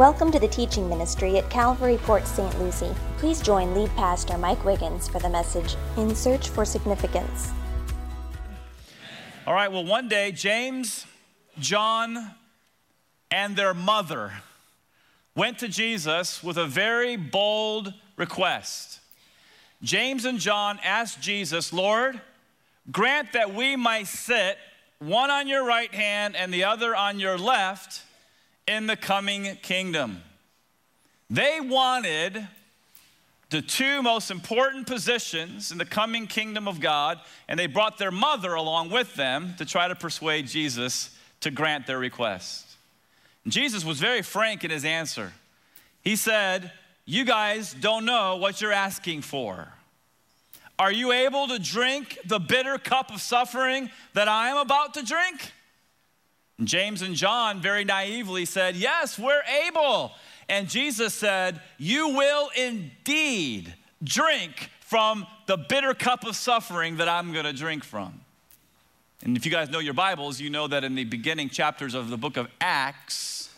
Welcome to the teaching ministry at Calvary Port St. Lucie. Please join lead pastor Mike Wiggins for the message In Search for Significance. All right, well, one day, James, John, and their mother went to Jesus with a very bold request. James and John asked Jesus, Lord, grant that we might sit one on your right hand and the other on your left in the coming kingdom. They wanted the two most important positions in the coming kingdom of God, and they brought their mother along with them to try to persuade Jesus to grant their request. And Jesus was very frank in his answer. He said, You guys don't know what you're asking for. Are you able to drink the bitter cup of suffering that I am about to drink? James and John very naively said, Yes, we're able. And Jesus said, You will indeed drink from the bitter cup of suffering that I'm going to drink from. And if you guys know your Bibles, you know that in the beginning chapters of the book of Acts,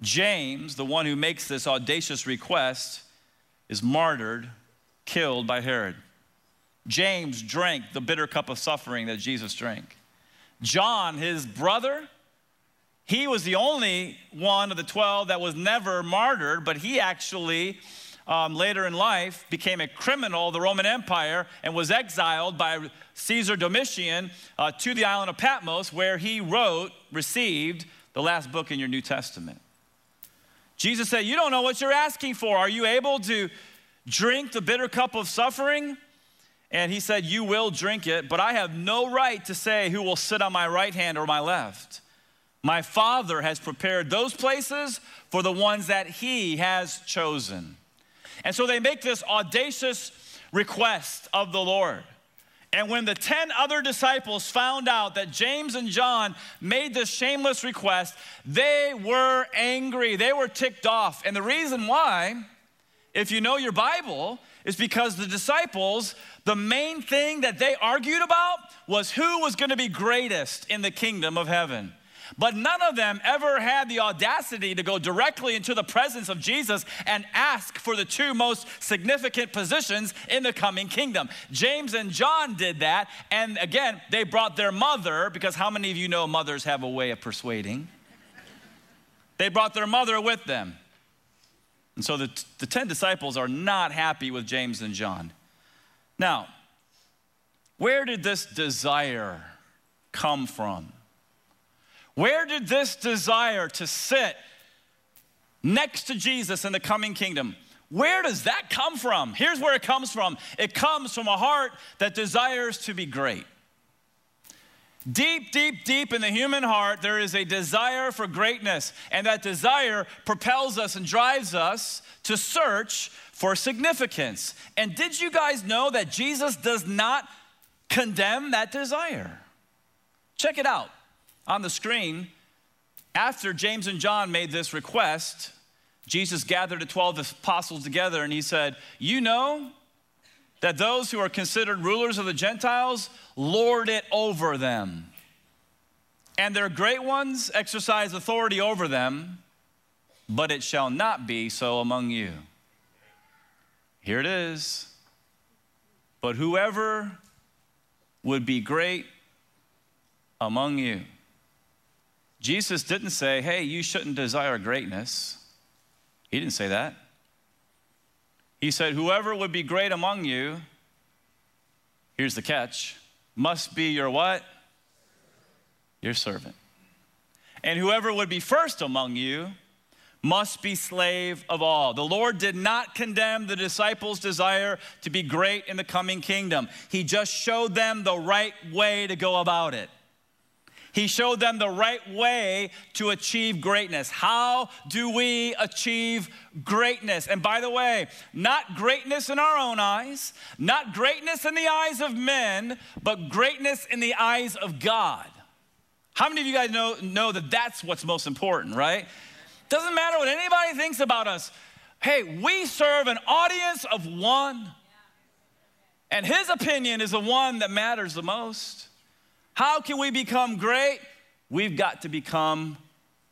James, the one who makes this audacious request, is martyred, killed by Herod. James drank the bitter cup of suffering that Jesus drank. John, his brother, he was the only one of the 12 that was never martyred, but he actually, um, later in life, became a criminal of the Roman Empire and was exiled by Caesar Domitian uh, to the island of Patmos, where he wrote, received the last book in your New Testament. Jesus said, You don't know what you're asking for. Are you able to drink the bitter cup of suffering? And he said, You will drink it, but I have no right to say who will sit on my right hand or my left. My Father has prepared those places for the ones that He has chosen. And so they make this audacious request of the Lord. And when the 10 other disciples found out that James and John made this shameless request, they were angry. They were ticked off. And the reason why, if you know your Bible, is because the disciples, the main thing that they argued about was who was going to be greatest in the kingdom of heaven. But none of them ever had the audacity to go directly into the presence of Jesus and ask for the two most significant positions in the coming kingdom. James and John did that. And again, they brought their mother, because how many of you know mothers have a way of persuading? They brought their mother with them. And so the, the 10 disciples are not happy with James and John. Now, where did this desire come from? Where did this desire to sit next to Jesus in the coming kingdom? Where does that come from? Here's where it comes from it comes from a heart that desires to be great. Deep, deep, deep in the human heart, there is a desire for greatness, and that desire propels us and drives us to search for significance. And did you guys know that Jesus does not condemn that desire? Check it out on the screen. After James and John made this request, Jesus gathered the 12 apostles together and he said, You know that those who are considered rulers of the Gentiles lord it over them. And their great ones exercise authority over them, but it shall not be so among you. Here it is. But whoever would be great among you. Jesus didn't say, hey, you shouldn't desire greatness. He didn't say that. He said, Whoever would be great among you, here's the catch, must be your what? Your servant. And whoever would be first among you must be slave of all. The Lord did not condemn the disciples' desire to be great in the coming kingdom, He just showed them the right way to go about it. He showed them the right way to achieve greatness. How do we achieve greatness? And by the way, not greatness in our own eyes, not greatness in the eyes of men, but greatness in the eyes of God. How many of you guys know, know that that's what's most important, right? Doesn't matter what anybody thinks about us. Hey, we serve an audience of one, and his opinion is the one that matters the most. How can we become great? We've got to become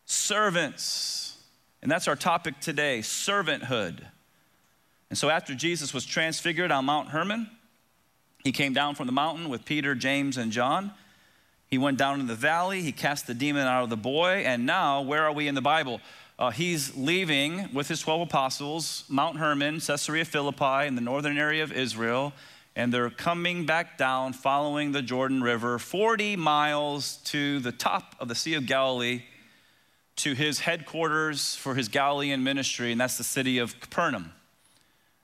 servants. And that's our topic today servanthood. And so, after Jesus was transfigured on Mount Hermon, he came down from the mountain with Peter, James, and John. He went down in the valley, he cast the demon out of the boy, and now, where are we in the Bible? Uh, he's leaving with his 12 apostles, Mount Hermon, Caesarea Philippi, in the northern area of Israel, and they're coming back down following the Jordan River 40 miles to the top of the Sea of Galilee to his headquarters for his Galilean ministry, and that's the city of Capernaum.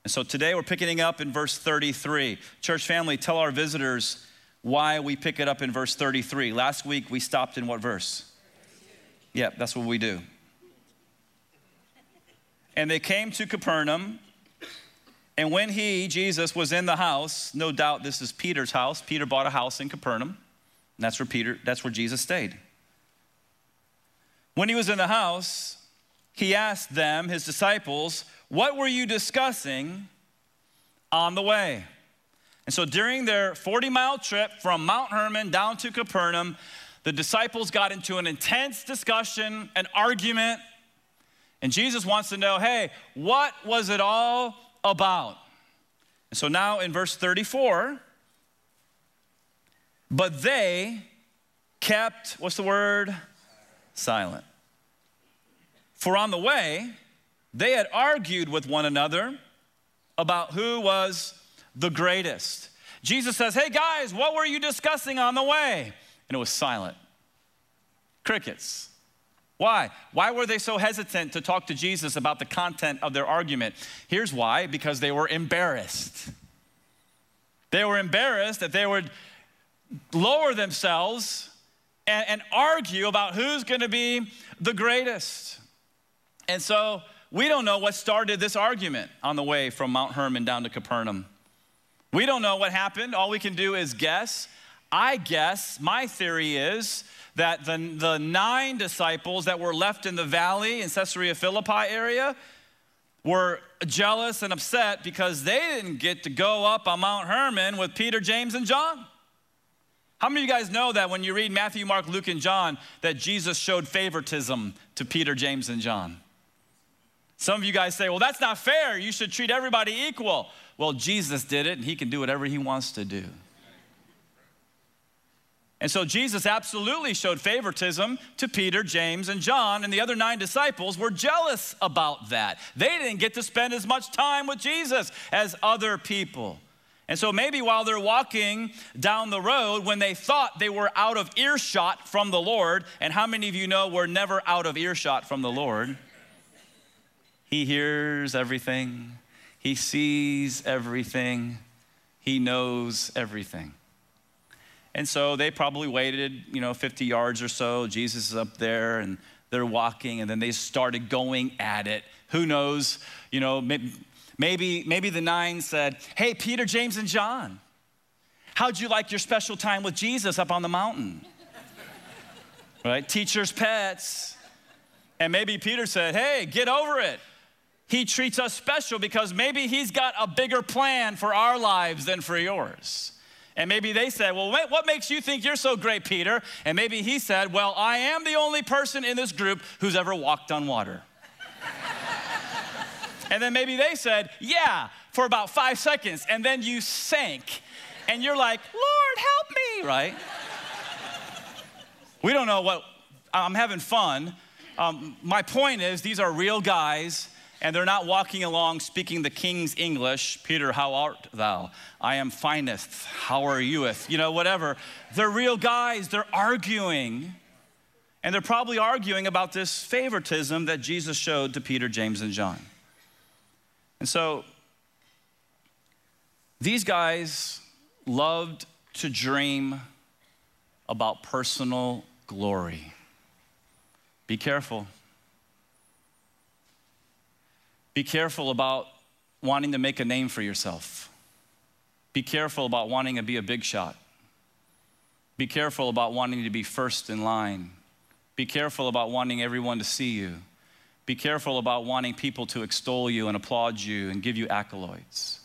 And so today we're picking up in verse 33. Church family, tell our visitors why we pick it up in verse 33. Last week we stopped in what verse? Yeah, that's what we do. And they came to Capernaum. And when he, Jesus, was in the house, no doubt this is Peter's house. Peter bought a house in Capernaum. And that's where Peter, that's where Jesus stayed. When he was in the house, he asked them, his disciples, what were you discussing on the way? And so during their 40 mile trip from Mount Hermon down to Capernaum, the disciples got into an intense discussion, an argument. And Jesus wants to know hey, what was it all about? And so now in verse 34, but they kept, what's the word? Silent. For on the way, they had argued with one another about who was the greatest. Jesus says, Hey guys, what were you discussing on the way? And it was silent. Crickets. Why? Why were they so hesitant to talk to Jesus about the content of their argument? Here's why because they were embarrassed. They were embarrassed that they would lower themselves and, and argue about who's going to be the greatest. And so we don't know what started this argument on the way from Mount Hermon down to Capernaum. We don't know what happened. All we can do is guess. I guess, my theory is that the, the nine disciples that were left in the valley in Caesarea Philippi area were jealous and upset because they didn't get to go up on Mount Hermon with Peter, James, and John. How many of you guys know that when you read Matthew, Mark, Luke, and John, that Jesus showed favoritism to Peter, James, and John? Some of you guys say, well, that's not fair. You should treat everybody equal. Well, Jesus did it, and he can do whatever he wants to do. And so Jesus absolutely showed favoritism to Peter, James, and John, and the other nine disciples were jealous about that. They didn't get to spend as much time with Jesus as other people. And so maybe while they're walking down the road, when they thought they were out of earshot from the Lord, and how many of you know we're never out of earshot from the Lord? He hears everything, He sees everything, He knows everything. And so they probably waited, you know, 50 yards or so. Jesus is up there and they're walking, and then they started going at it. Who knows? You know, maybe, maybe, the nine said, Hey, Peter, James, and John, how'd you like your special time with Jesus up on the mountain? right? Teacher's pets. And maybe Peter said, Hey, get over it he treats us special because maybe he's got a bigger plan for our lives than for yours. And maybe they said, Well, what makes you think you're so great, Peter? And maybe he said, Well, I am the only person in this group who's ever walked on water. and then maybe they said, Yeah, for about five seconds. And then you sank. And you're like, Lord, help me, right? we don't know what, I'm having fun. Um, my point is, these are real guys and they're not walking along speaking the king's English. Peter, how art thou? I am finest. How are youeth? You know, whatever. They're real guys. They're arguing. And they're probably arguing about this favoritism that Jesus showed to Peter, James, and John. And so these guys loved to dream about personal glory. Be careful. Be careful about wanting to make a name for yourself. Be careful about wanting to be a big shot. Be careful about wanting to be first in line. Be careful about wanting everyone to see you. Be careful about wanting people to extol you and applaud you and give you accolades.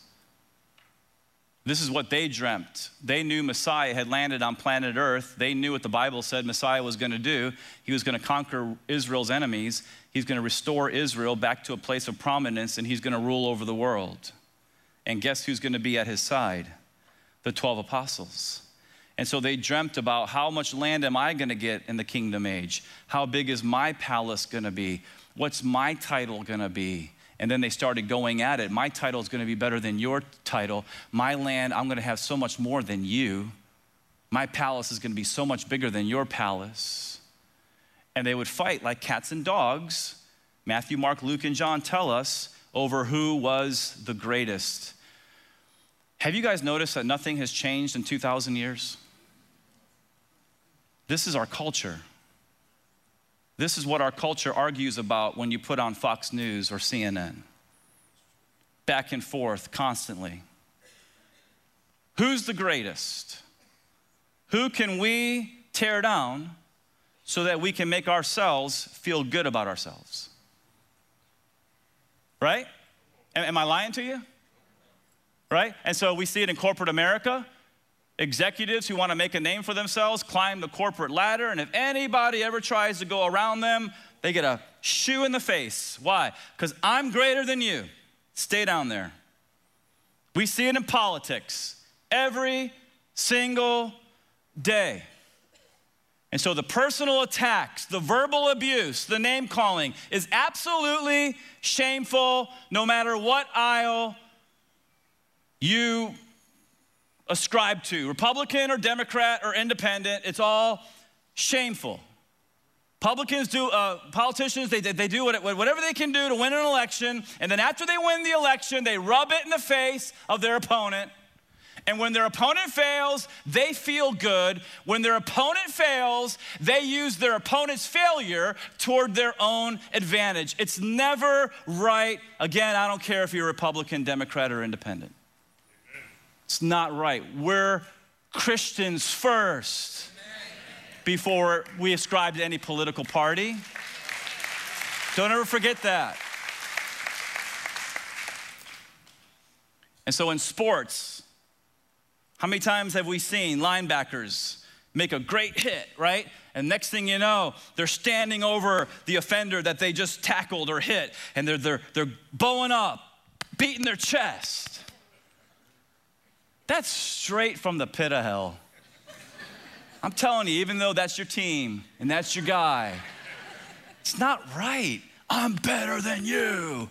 This is what they dreamt. They knew Messiah had landed on planet Earth. They knew what the Bible said Messiah was going to do. He was going to conquer Israel's enemies. He's going to restore Israel back to a place of prominence, and he's going to rule over the world. And guess who's going to be at his side? The 12 apostles. And so they dreamt about how much land am I going to get in the kingdom age? How big is my palace going to be? What's my title going to be? And then they started going at it. My title is going to be better than your title. My land, I'm going to have so much more than you. My palace is going to be so much bigger than your palace. And they would fight like cats and dogs. Matthew, Mark, Luke, and John tell us over who was the greatest. Have you guys noticed that nothing has changed in 2,000 years? This is our culture. This is what our culture argues about when you put on Fox News or CNN. Back and forth constantly. Who's the greatest? Who can we tear down so that we can make ourselves feel good about ourselves? Right? Am, I lying to you? Right? And so we see it in corporate America. Executives who want to make a name for themselves climb the corporate ladder, and if anybody ever tries to go around them, they get a shoe in the face. Why? Because I'm greater than you. Stay down there. We see it in politics every single day. And so the personal attacks, the verbal abuse, the name calling is absolutely shameful no matter what aisle you ascribe to Republican or Democrat or independent, it's all shameful. Publicans do, uh, politicians, they, they do whatever they can do to win an election, and then after they win the election, they rub it in the face of their opponent. And when their opponent fails, they feel good. When their opponent fails, they use their opponent's failure toward their own advantage. It's never right. Again, I don't care if you're Republican, Democrat, or independent. It's not right. We're Christians first before we ascribe to any political party. Don't ever forget that. And so in sports, how many times have we seen linebackers make a great hit, right? And next thing you know, they're standing over the offender that they just tackled or hit, and they're, they're, they're bowing up, beating their chest. That's straight from the pit of hell. I'm telling you, even though that's your team and that's your guy, it's not right. I'm better than you.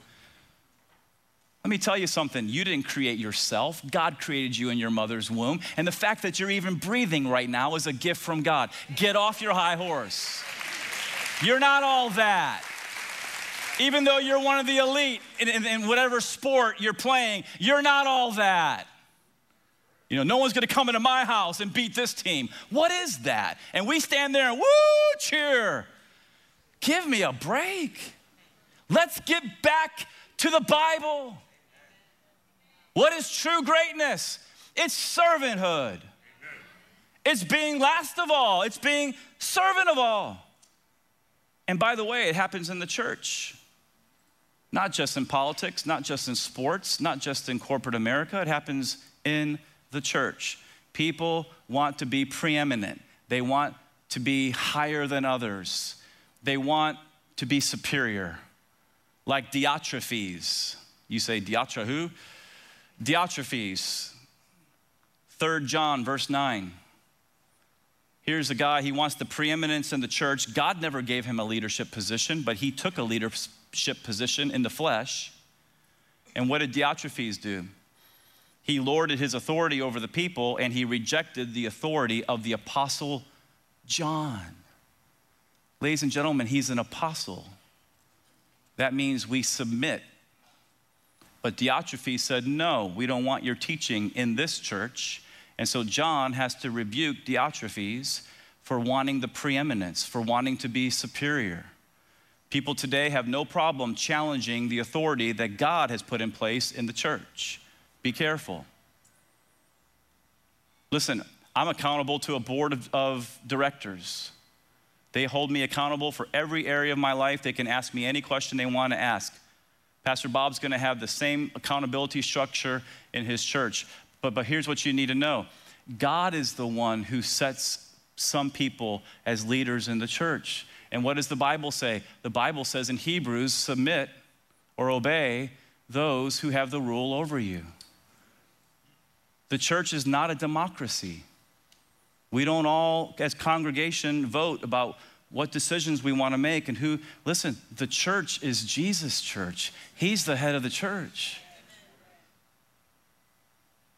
Let me tell you something. You didn't create yourself. God created you in your mother's womb. And the fact that you're even breathing right now is a gift from God. Get off your high horse. You're not all that. Even though you're one of the elite in, in, in whatever sport you're playing, you're not all that. You know, no one's gonna come into my house and beat this team. What is that? And we stand there and woo, cheer. Give me a break. Let's get back to the Bible. What is true greatness? It's servanthood. It's being last of all, it's being servant of all. And by the way, it happens in the church. Not just in politics, not just in sports, not just in corporate America, it happens in the church. People want to be preeminent, they want to be higher than others, they want to be superior. Like Diotrephes. You say Diotra who? Diotrephes. 3 John, verse 9. Here's a guy, he wants the preeminence in the church. God never gave him a leadership position, but he took a leadership position in the flesh. And what did Diotrephes do? He lorded his authority over the people and he rejected the authority of the apostle John. Ladies and gentlemen, he's an apostle. That means we submit. But Diotrephes said, No, we don't want your teaching in this church. And so John has to rebuke Diotrephes for wanting the preeminence, for wanting to be superior. People today have no problem challenging the authority that God has put in place in the church. Be careful. Listen, I'm accountable to a board of, of, directors. They hold me accountable for every area of my life. They can ask me any question they want to ask. Pastor Bob's going to have the same accountability structure in his church. But, but here's what you need to know God is the one who sets some people as leaders in the church. And what does the Bible say? The Bible says in Hebrews, submit or obey those who have the rule over you. The church is not a democracy. We don't all, as congregation, vote about what decisions we want to make and who. Listen, the church is Jesus' church. He's the head of the church.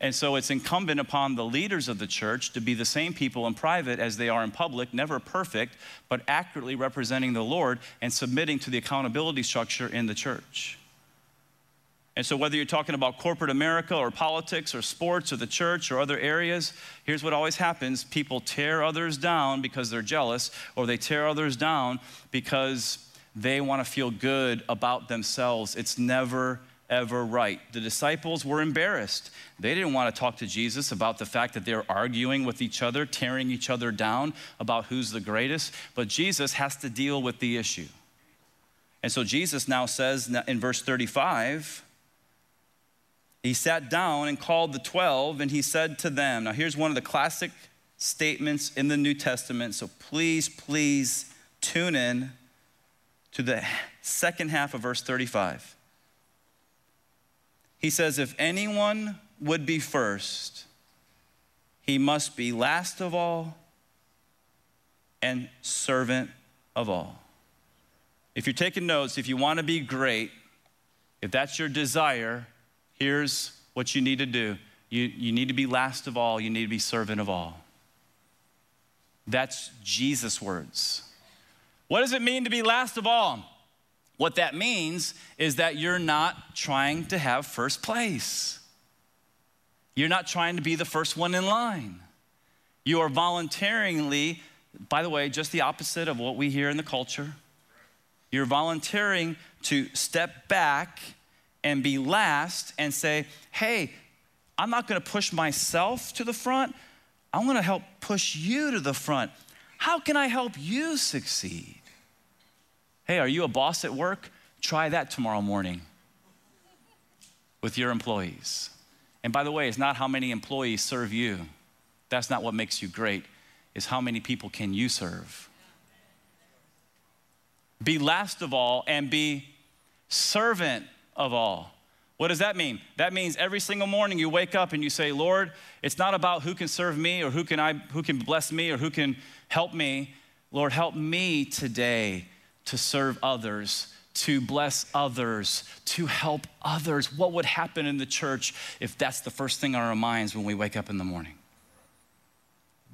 And so it's incumbent upon the leaders of the church to be the same people in private as they are in public, never perfect, but accurately representing the Lord and submitting to the accountability structure in the church. And so, whether you're talking about corporate America or politics or sports or the church or other areas, here's what always happens people tear others down because they're jealous, or they tear others down because they want to feel good about themselves. It's never ever right. The disciples were embarrassed. They didn't want to talk to Jesus about the fact that they're arguing with each other, tearing each other down about who's the greatest, but Jesus has to deal with the issue. And so Jesus now says in verse 35, he sat down and called the 12 and he said to them, now here's one of the classic statements in the New Testament, so please, please tune in to the second half of verse 35. He says, If anyone would be first, he must be last of all and servant of all. If you're taking notes, if you want to be great, if that's your desire, here's what you need to do you, you need to be last of all, you need to be servant of all. That's Jesus' words. What does it mean to be last of all? What that means is that you're not trying to have first place. You're not trying to be the first one in line. You are voluntarily, by the way, just the opposite of what we hear in the culture. You're volunteering to step back and be last and say, hey, I'm not gonna push myself to the front. I'm gonna help push you to the front. How can I help you succeed? Hey, are you a boss at work? Try that tomorrow morning with your employees. And by the way, it's not how many employees serve you. That's not what makes you great. Is how many people can you serve? Be last of all and be servant of all. What does that mean? That means every single morning you wake up and you say, Lord, it's not about who can serve me or who can I who can bless me or who can help me. Lord, help me today to serve others, to bless others, to help others. What would happen in the church if that's the first thing on our minds when we wake up in the morning?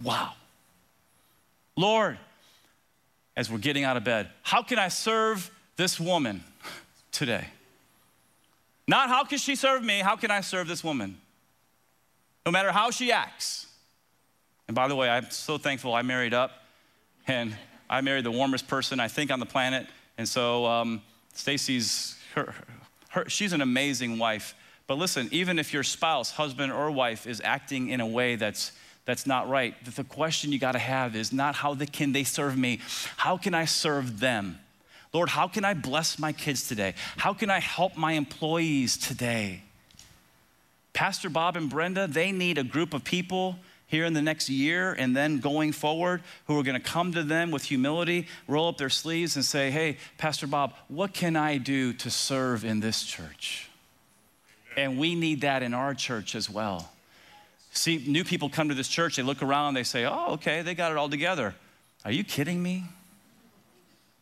Wow. Lord, as we're getting out of bed, how can I serve this woman today? Not how can she serve me, how can I serve this woman? No matter how she acts. And by the way, I'm so thankful I married up and I married the warmest person I think on the planet. And so um, Stacy's, her, her, she's an amazing wife. But listen, even if your spouse, husband or wife, is acting in a way that's that's not right, the question you got to have is not how can they serve me? How can I serve them? Lord, how can I bless my kids today? How can I help my employees today? Pastor Bob and Brenda, they need a group of people here in the next year and then going forward who are going to come to them with humility, roll up their sleeves, and say, Hey, Pastor Bob, what can I do to serve in this church? And we need that in our church as well. See, new people come to this church, they look around, they say, Oh, okay, they got it all together. Are you kidding me?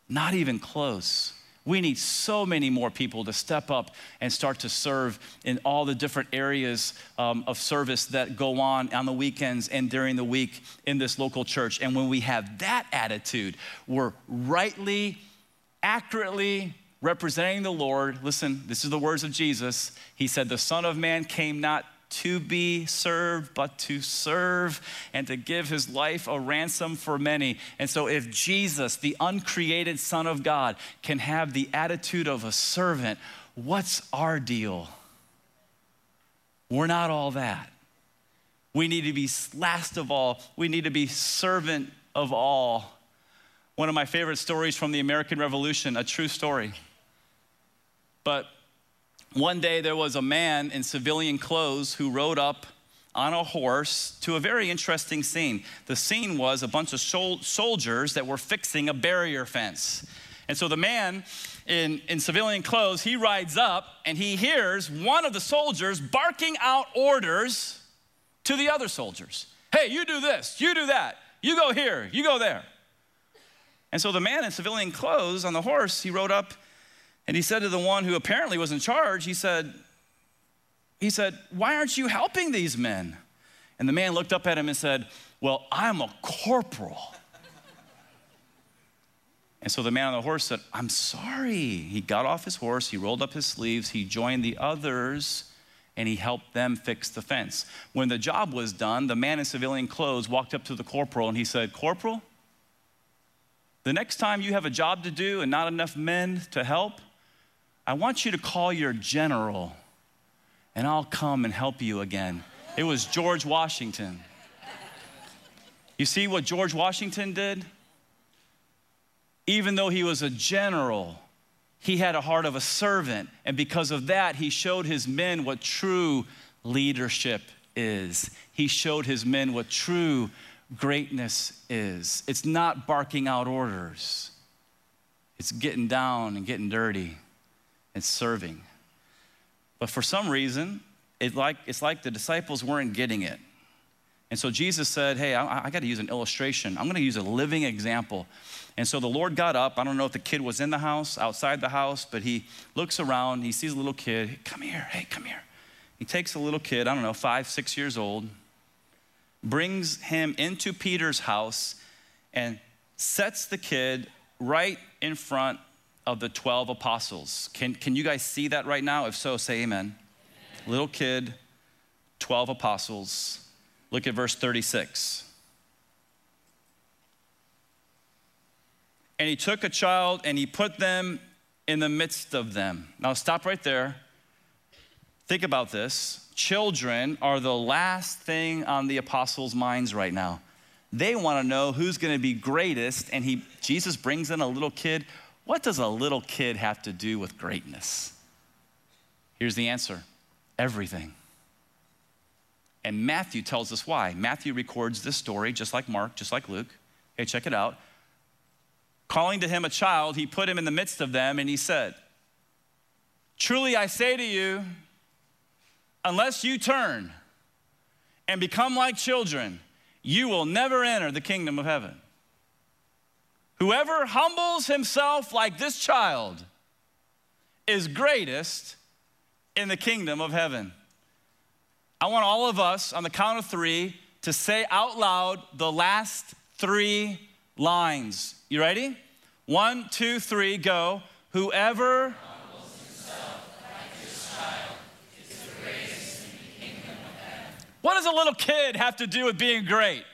Not even close. We need so many more people to step up and start to serve in all the different areas um, of service that go on on the weekends and during the week in this local church. And when we have that attitude, we're rightly, accurately representing the Lord. Listen, this is the words of Jesus. He said, The Son of Man came not to be served, but to serve and to give his life a ransom for many. And so, if Jesus, the uncreated Son of God, can have the attitude of a servant, what's our deal? We're not all that. We need to be last of all, we need to be servant of all. One of my favorite stories from the American Revolution, a true story. But one day there was a man in civilian clothes who rode up on a horse to a very interesting scene. The scene was a bunch of sol- soldiers that were fixing a barrier fence. And so the man in, in civilian clothes, he rides up and he hears one of the soldiers barking out orders to the other soldiers. Hey, you do this, you do that, you go here, you go there. And so the man in civilian clothes on the horse, he rode up and he said to the one who apparently was in charge, he said, he said, Why aren't you helping these men? And the man looked up at him and said, Well, I'm a corporal. and so the man on the horse said, I'm sorry. He got off his horse, he rolled up his sleeves, he joined the others, and he helped them fix the fence. When the job was done, the man in civilian clothes walked up to the corporal and he said, Corporal, the next time you have a job to do and not enough men to help, I want you to call your general and I'll come and help you again. It was George Washington. You see what George Washington did? Even though he was a general, he had a heart of a servant. And because of that, he showed his men what true leadership is. He showed his men what true greatness is. It's not barking out orders, it's getting down and getting dirty and serving. But for some reason, it like, it's like the disciples weren't getting it. And so Jesus said, Hey, I, I got to use an illustration. I'm going to use a living example. And so the Lord got up. I don't know if the kid was in the house, outside the house, but he looks around. He sees a little kid. Hey, come here. Hey, come here. He takes a little kid, I don't know, five, six years old, brings him into Peter's house, and sets the kid right in front of the 12 apostles. Can, can you guys see that right now? If so, say amen. amen. Little kid, 12 apostles. Look at verse 36. And he took a child and he put them in the midst of them. Now, stop right there. Think about this. Children are the last thing on the apostles' minds right now. They want to know who's going to be greatest, and he, Jesus brings in a little kid. What does a little kid have to do with greatness? Here's the answer everything. And Matthew tells us why. Matthew records this story just like Mark, just like Luke. Hey, check it out. Calling to him a child, he put him in the midst of them and he said, Truly I say to you, unless you turn and become like children, you will never enter the kingdom of heaven. Whoever humbles himself like this child is greatest in the kingdom of heaven. I want all of us on the count of three to say out loud the last three lines. You ready? One, two, three, go. Whoever What does a little kid have to do with being great?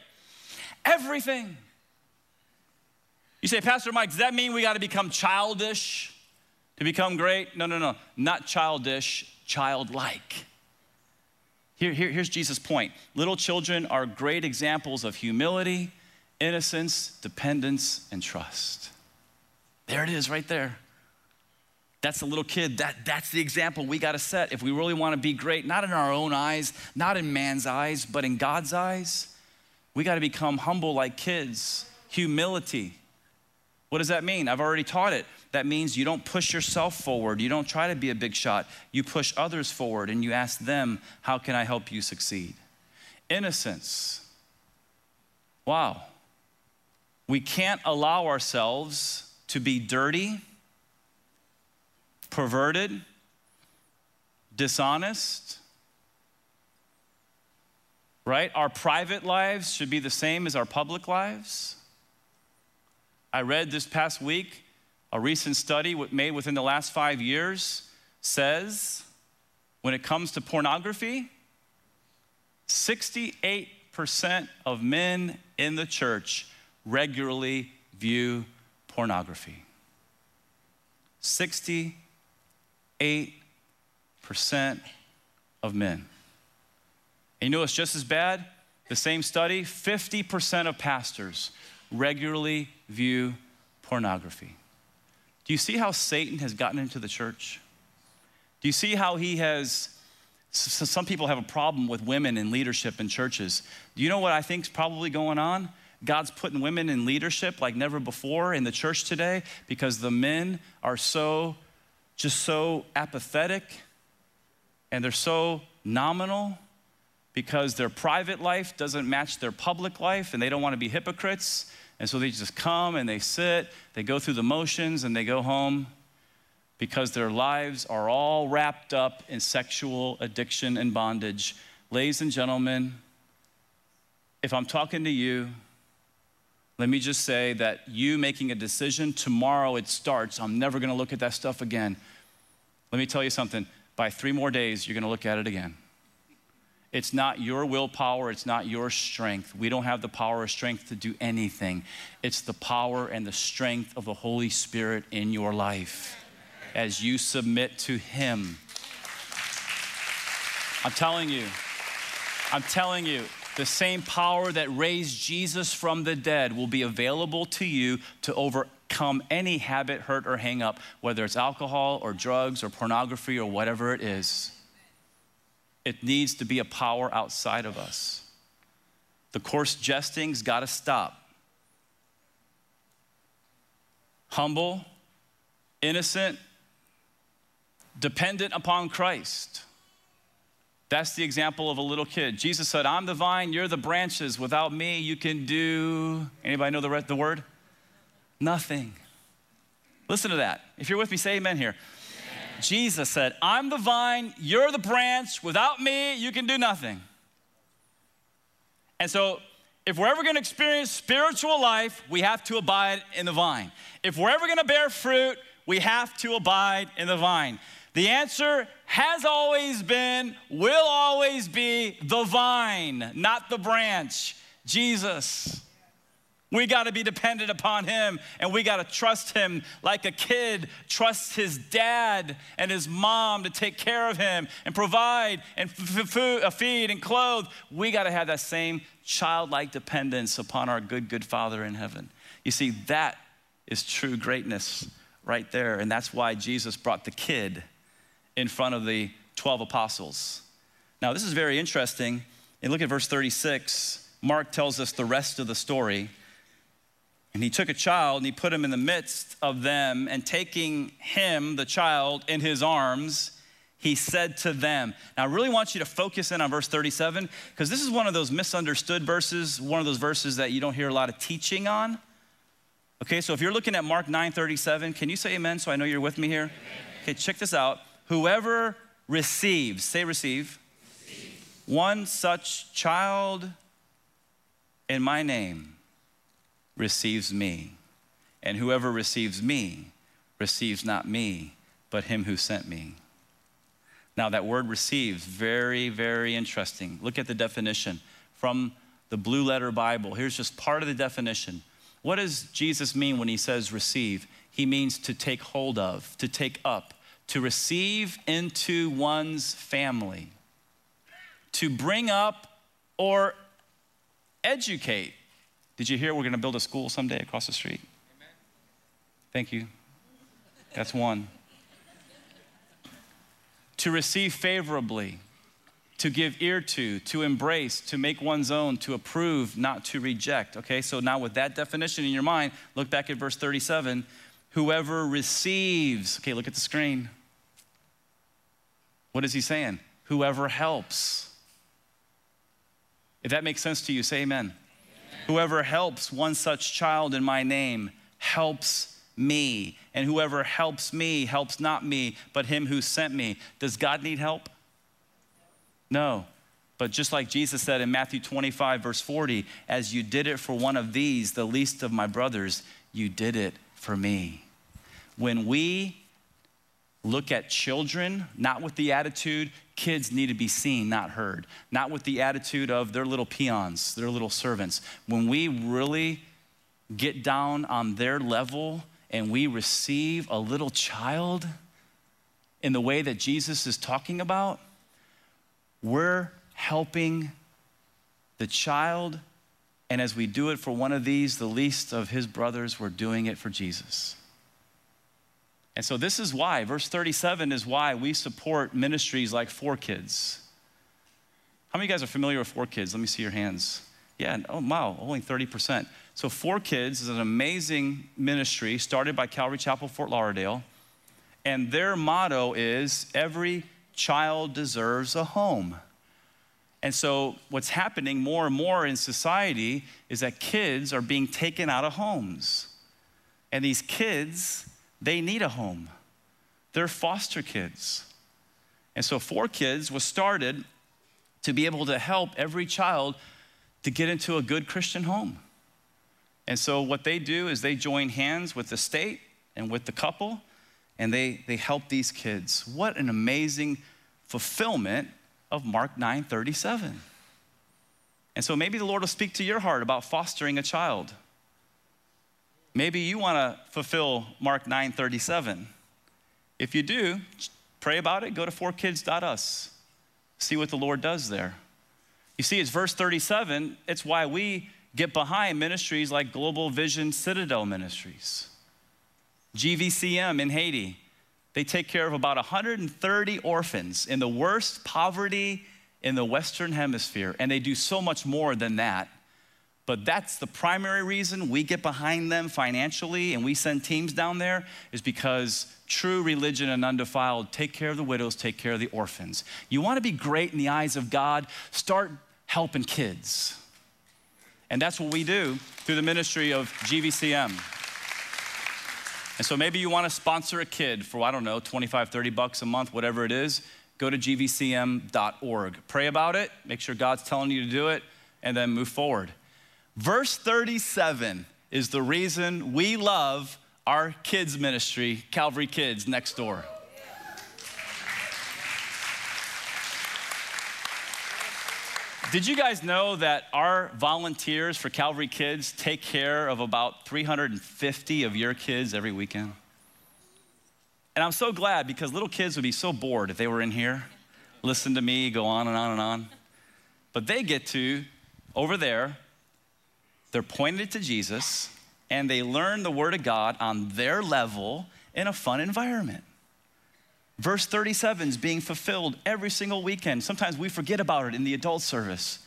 Everything. You say, Pastor Mike, does that mean we got to become childish to become great? No, no, no. Not childish, childlike. Here, here, here's Jesus' point little children are great examples of humility, innocence, dependence, and trust. There it is right there. That's the little kid. That, that's the example we got to set if we really want to be great, not in our own eyes, not in man's eyes, but in God's eyes. We got to become humble like kids, humility, what does that mean? I've already taught it. That means you don't push yourself forward. You don't try to be a big shot. You push others forward and you ask them, How can I help you succeed? Innocence. Wow. We can't allow ourselves to be dirty, perverted, dishonest. Right? Our private lives should be the same as our public lives. I read this past week a recent study made within the last five years says when it comes to pornography, 68% of men in the church regularly view pornography. 68% of men. And you know it's just as bad? The same study 50% of pastors regularly view pornography. Do you see how Satan has gotten into the church? Do you see how he has So some people have a problem with women in leadership in churches. Do you know what I think is probably going on? God's putting women in leadership like never before in the church today because the men are so, just so apathetic and they're so nominal because their private life doesn't match their public life and they don't want to be hypocrites. And so they just come and they sit, they go through the motions and they go home because their lives are all wrapped up in sexual addiction and bondage. Ladies and gentlemen, if I'm talking to you, let me just say that you making a decision, tomorrow it starts. I'm never gonna look at that stuff again. Let me tell you something by three more days, you're gonna look at it again. It's not your willpower, it's not your strength. We don't have the power or strength to do anything. It's the power and the strength of the Holy Spirit in your life as you submit to Him. I'm telling you, I'm telling you, the same power that raised Jesus from the dead will be available to you to overcome any habit, hurt, or hang up, whether it's alcohol or drugs or pornography or whatever it is. It needs to be a power outside of us. The coarse jesting's got to stop. Humble, innocent, dependent upon Christ. That's the example of a little kid. Jesus said, I'm the vine, you're the branches. Without me, you can do, anybody know the, the word? Nothing. Listen to that. If you're with me, say amen here. Jesus said, I'm the vine, you're the branch. Without me, you can do nothing. And so, if we're ever gonna experience spiritual life, we have to abide in the vine. If we're ever gonna bear fruit, we have to abide in the vine. The answer has always been, will always be the vine, not the branch, Jesus. We got to be dependent upon him and we got to trust him like a kid trusts his dad and his mom to take care of him and provide and f- f- uh, feed and clothe. We got to have that same childlike dependence upon our good, good Father in heaven. You see, that is true greatness right there. And that's why Jesus brought the kid in front of the 12 apostles. Now, this is very interesting. And look at verse 36. Mark tells us the rest of the story. And he took a child and he put him in the midst of them, and taking him, the child, in his arms, he said to them. Now, I really want you to focus in on verse 37 because this is one of those misunderstood verses, one of those verses that you don't hear a lot of teaching on. Okay, so if you're looking at Mark 9 37, can you say amen so I know you're with me here? Okay, check this out. Whoever receives, say receive, receive, one such child in my name receives me. And whoever receives me receives not me, but him who sent me. Now, that word receives, very, very interesting. Look at the definition from the Blue Letter Bible. Here's just part of the definition. What does Jesus mean when he says receive? He means to take hold of, to take up, to receive into one's family, to bring up or educate. Did you hear we're going to build a school someday across the street? Amen. Thank you. That's one. to receive favorably, to give ear to, to embrace, to make one's own, to approve, not to reject. Okay, so now with that definition in your mind, look back at verse 37 Whoever receives, okay, look at the screen. What is he saying? Whoever helps. If that makes sense to you, say amen. Whoever helps one such child in my name helps me. And whoever helps me helps not me, but him who sent me. Does God need help? No. But just like Jesus said in Matthew 25, verse 40, as you did it for one of these, the least of my brothers, you did it for me. When we look at children, not with the attitude, kids need to be seen, not heard, not with the attitude of they're little peons, they're little servants. When we really get down on their level and we receive a little child in the way that Jesus is talking about, we're helping the child and as we do it for one of these, the least of his brothers, we're doing it for Jesus. And so, this is why, verse 37 is why we support ministries like 4Kids. How many of you guys are familiar with Four Kids? Let me see your hands. Yeah, oh wow, only 30%. So, Four Kids is an amazing ministry started by Calvary Chapel, Fort Lauderdale. And their motto is every child deserves a home. And so, what's happening more and more in society is that kids are being taken out of homes. And these kids, they need a home. They're foster kids. And so, Four Kids was started to be able to help every child to get into a good Christian home. And so, what they do is they join hands with the state and with the couple, and they, they help these kids. What an amazing fulfillment of Mark 9 37. And so, maybe the Lord will speak to your heart about fostering a child. Maybe you want to fulfill Mark 9:37. If you do, pray about it. Go to fourkids.us. See what the Lord does there. You see, it's verse 37. It's why we get behind ministries like Global Vision Citadel Ministries, GVCM in Haiti. They take care of about 130 orphans in the worst poverty in the Western Hemisphere, and they do so much more than that. But that's the primary reason we get behind them financially and we send teams down there is because true religion and undefiled take care of the widows, take care of the orphans. You want to be great in the eyes of God, start helping kids. And that's what we do through the ministry of GVCM. And so maybe you want to sponsor a kid for, I don't know, 25, 30 bucks a month, whatever it is. Go to gvcm.org. Pray about it, make sure God's telling you to do it, and then move forward. Verse 37 is the reason we love our kids' ministry, Calvary Kids, next door. Did you guys know that our volunteers for Calvary Kids take care of about 350 of your kids every weekend? And I'm so glad because little kids would be so bored if they were in here, listen to me go on and on and on. But they get to, over there, they're pointed to Jesus and they learn the Word of God on their level in a fun environment. Verse 37 is being fulfilled every single weekend. Sometimes we forget about it in the adult service.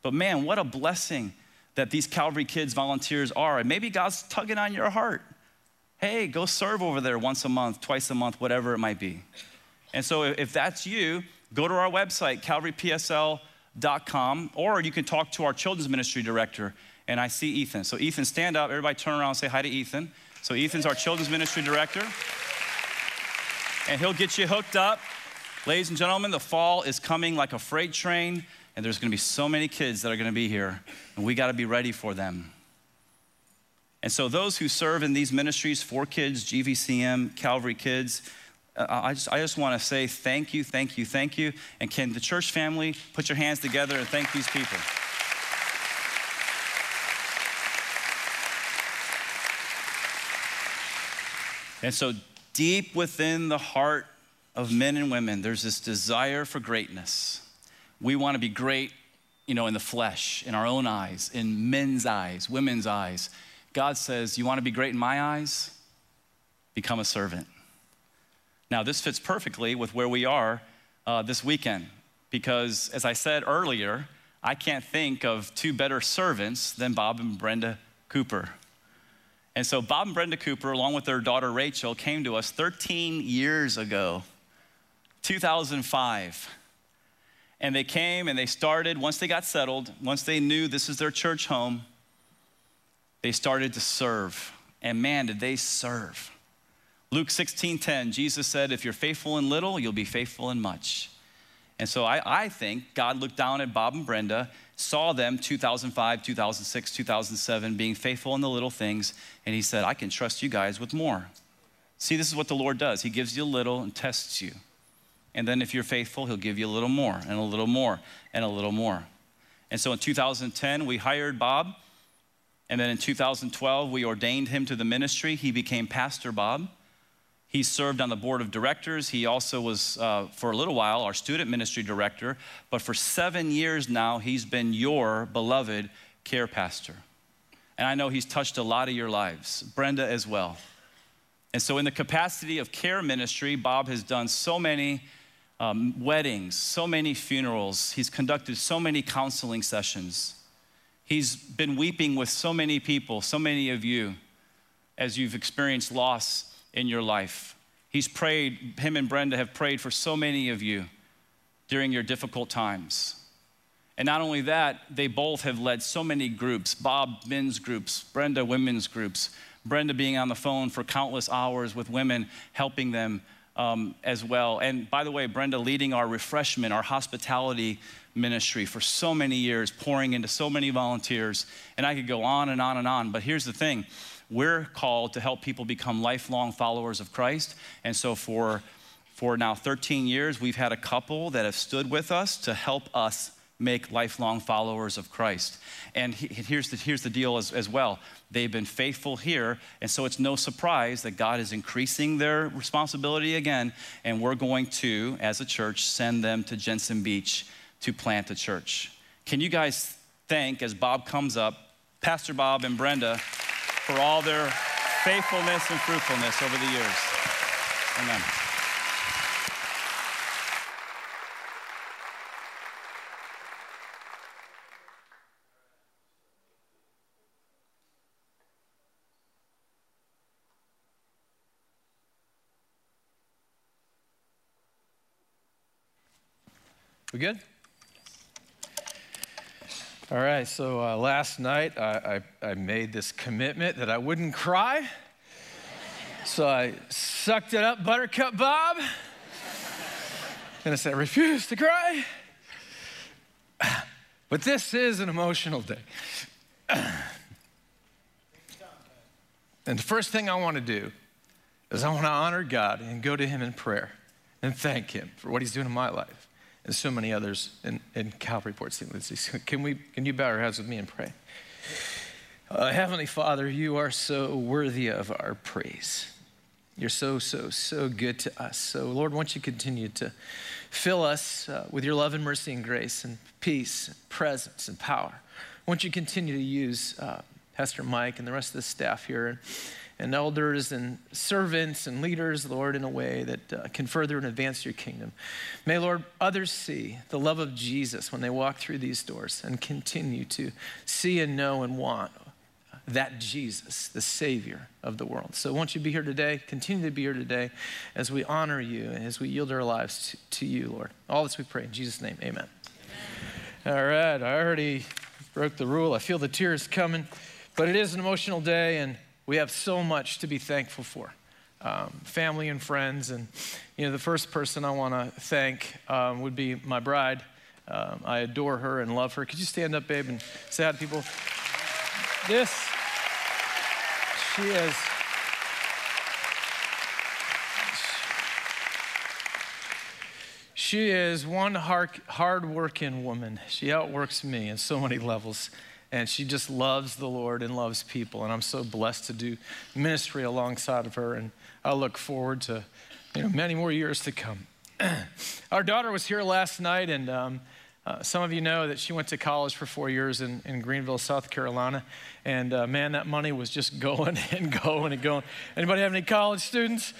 But man, what a blessing that these Calvary Kids volunteers are. And maybe God's tugging on your heart. Hey, go serve over there once a month, twice a month, whatever it might be. And so if that's you, go to our website, calvarypsl.com, or you can talk to our children's ministry director. And I see Ethan. So, Ethan, stand up. Everybody turn around and say hi to Ethan. So, Ethan's our children's ministry director and he'll get you hooked up. Ladies and gentlemen, the fall is coming like a freight train, and there's gonna be so many kids that are gonna be here, and we gotta be ready for them. And so, those who serve in these ministries, Four Kids, GVCM, Calvary Kids, uh, I just, I just wanna say thank you, thank you, thank you. And can the church family put your hands together and thank these people? And so, deep within the heart of men and women, there's this desire for greatness. We want to be great, you know, in the flesh, in our own eyes, in men's eyes, women's eyes. God says, You want to be great in my eyes? Become a servant. Now, this fits perfectly with where we are uh, this weekend, because as I said earlier, I can't think of two better servants than Bob and Brenda Cooper. And so Bob and Brenda Cooper, along with their daughter Rachel, came to us 13 years ago, 2005. And they came and they started, once they got settled, once they knew this is their church home, they started to serve. And man, did they serve. Luke 16:10, Jesus said, if you're faithful in little, you'll be faithful in much. And so I, I think God looked down at Bob and Brenda saw them 2005, 2006, 2007 being faithful in the little things, and he said, I can trust you guys with more. See, this is what the Lord does. He gives you a little and tests you. And then if you're faithful, he'll give you a little more and a little more and a little more. And so in 2010, we hired Bob. And then in 2012, we ordained him to the ministry. He became Pastor Bob. He served on the board of directors. He also was, uh, for a little while, our student ministry director. But for seven years now, he's been your beloved care pastor. And I know he's touched a lot of your lives, Brenda as well. And so, in the capacity of care ministry, Bob has done so many um, weddings, so many funerals. He's conducted so many counseling sessions. He's been weeping with so many people, so many of you, as you've experienced loss in your life. He's prayed, him and Brenda have prayed for so many of you during your difficult times. And not only that, they both have led so many groups Bob men's groups, Brenda women's groups, Brenda being on the phone for countless hours with women, helping them um, as well. And by the way, Brenda leading our refreshment, our hospitality ministry for so many years, pouring into so many volunteers. And I could go on and on and on. But here's the thing we're called to help people become lifelong followers of Christ. And so for for now 13 years, we've had a couple that have stood with us to help us make lifelong followers of Christ. And he, here's, the, here's the deal as, as well they've been faithful here, and so it's no surprise that God is increasing their responsibility again, and we're going to, as a church, send them to Jensen Beach to plant a church. Can you guys thank, as Bob comes up, Pastor Bob and Brenda for all their faithfulness and fruitfulness over the years? Amen. We good? All right, so uh, last night I, I, I, made this commitment that I wouldn't cry. So I sucked it up, Buttercup Bob. And I said, I refuse to cry. But this is an emotional day. And the first thing I want to do is I want to honor God and go to Him in prayer and thank Him for what He's doing in my life and so many others in, in Calvary Port St. Lucie. Can, we, can you bow your heads with me and pray? Uh, Heavenly Father, you are so worthy of our praise. You're so, so, so good to us. So, Lord, won't you continue to fill us uh, with your love and mercy and grace and peace, and presence and power. Won't you continue to use uh, Pastor Mike and the rest of the staff here and elders and servants and leaders, Lord, in a way that uh, can further and advance your kingdom. May, Lord, others see the love of Jesus when they walk through these doors and continue to see and know and want that Jesus, the Savior of the world. So, won't you be here today? Continue to be here today as we honor you and as we yield our lives to, to you, Lord. All this we pray in Jesus' name, amen. amen. All right, I already broke the rule. I feel the tears coming, but it is an emotional day, and we have so much to be thankful for. Um, family and friends. And, you know, the first person I want to thank um, would be my bride. Um, I adore her and love her. Could you stand up, babe, and say hi to people? This, she is. She is one hard, hard-working woman. She outworks me in so many levels and she just loves the Lord and loves people. And I'm so blessed to do ministry alongside of her, and I look forward to you know, many more years to come. Our daughter was here last night, and um, uh, some of you know that she went to college for four years in, in Greenville, South Carolina. And uh, man, that money was just going and going and going. Anybody have any college students?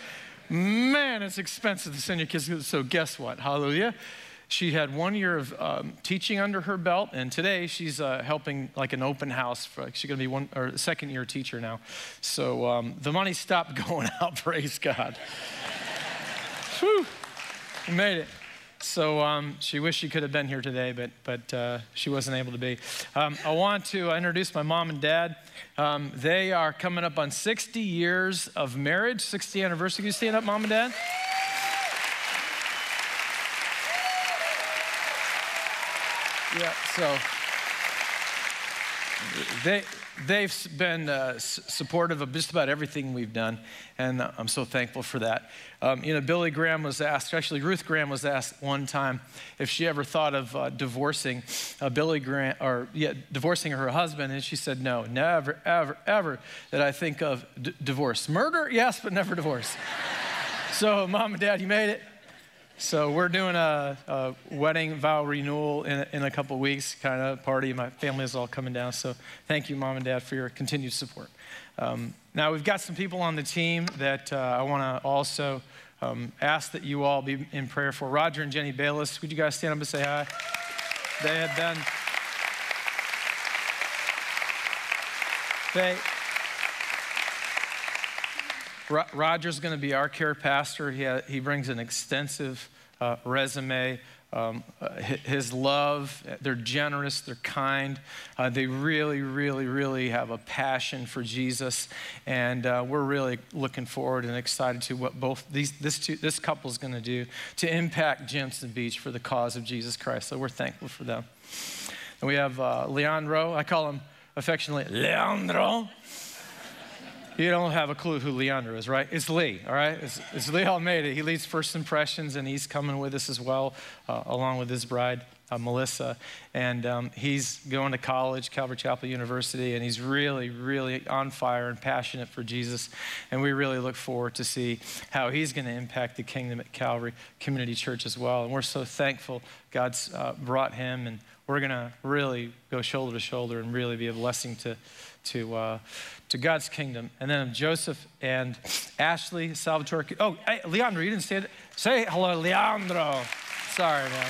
Man, it's expensive to send your kids. So guess what? Hallelujah. She had one year of um, teaching under her belt, and today she's uh, helping like an open house. For, she's going to be one or second year teacher now. So um, the money stopped going out. Praise God. Whew, we made it. So um, she wished she could have been here today, but but uh, she wasn't able to be. Um, I want to introduce my mom and dad. Um, they are coming up on 60 years of marriage, 60 anniversary. Can you stand up, mom and dad? Yeah, so they, they've been uh, supportive of just about everything we've done, and I'm so thankful for that. Um, you know, Billy Graham was asked, actually, Ruth Graham was asked one time if she ever thought of uh, divorcing uh, Billy Graham, or yeah, divorcing her husband, and she said, No, never, ever, ever did I think of divorce. Murder, yes, but never divorce. so, mom and dad, you made it. So we're doing a, a wedding vow renewal in, in a couple weeks, kind of party. My family is all coming down. So thank you, mom and dad, for your continued support. Um, now we've got some people on the team that uh, I want to also um, ask that you all be in prayer for. Roger and Jenny Bayless, would you guys stand up and say hi? They have been. They, Roger's going to be our care pastor. He, ha, he brings an extensive uh, resume. Um, uh, his love, they're generous, they're kind. Uh, they really, really, really have a passion for Jesus. And uh, we're really looking forward and excited to what both these, this, two, this couple is going to do to impact Jensen Beach for the cause of Jesus Christ. So we're thankful for them. And we have uh, Leandro. I call him affectionately Leandro. You don't have a clue who Leandro is, right? It's Lee, all right? It's, it's Lee Almeida. He leads First Impressions, and he's coming with us as well, uh, along with his bride, uh, Melissa. And um, he's going to college, Calvary Chapel University, and he's really, really on fire and passionate for Jesus. And we really look forward to see how he's going to impact the kingdom at Calvary Community Church as well. And we're so thankful God's uh, brought him, and we're going to really go shoulder to shoulder and really be a blessing to, to, uh, to God's kingdom. And then Joseph and Ashley Salvatore. Oh, hey, Leandro, you didn't say it. Say hello, Leandro. Sorry, man.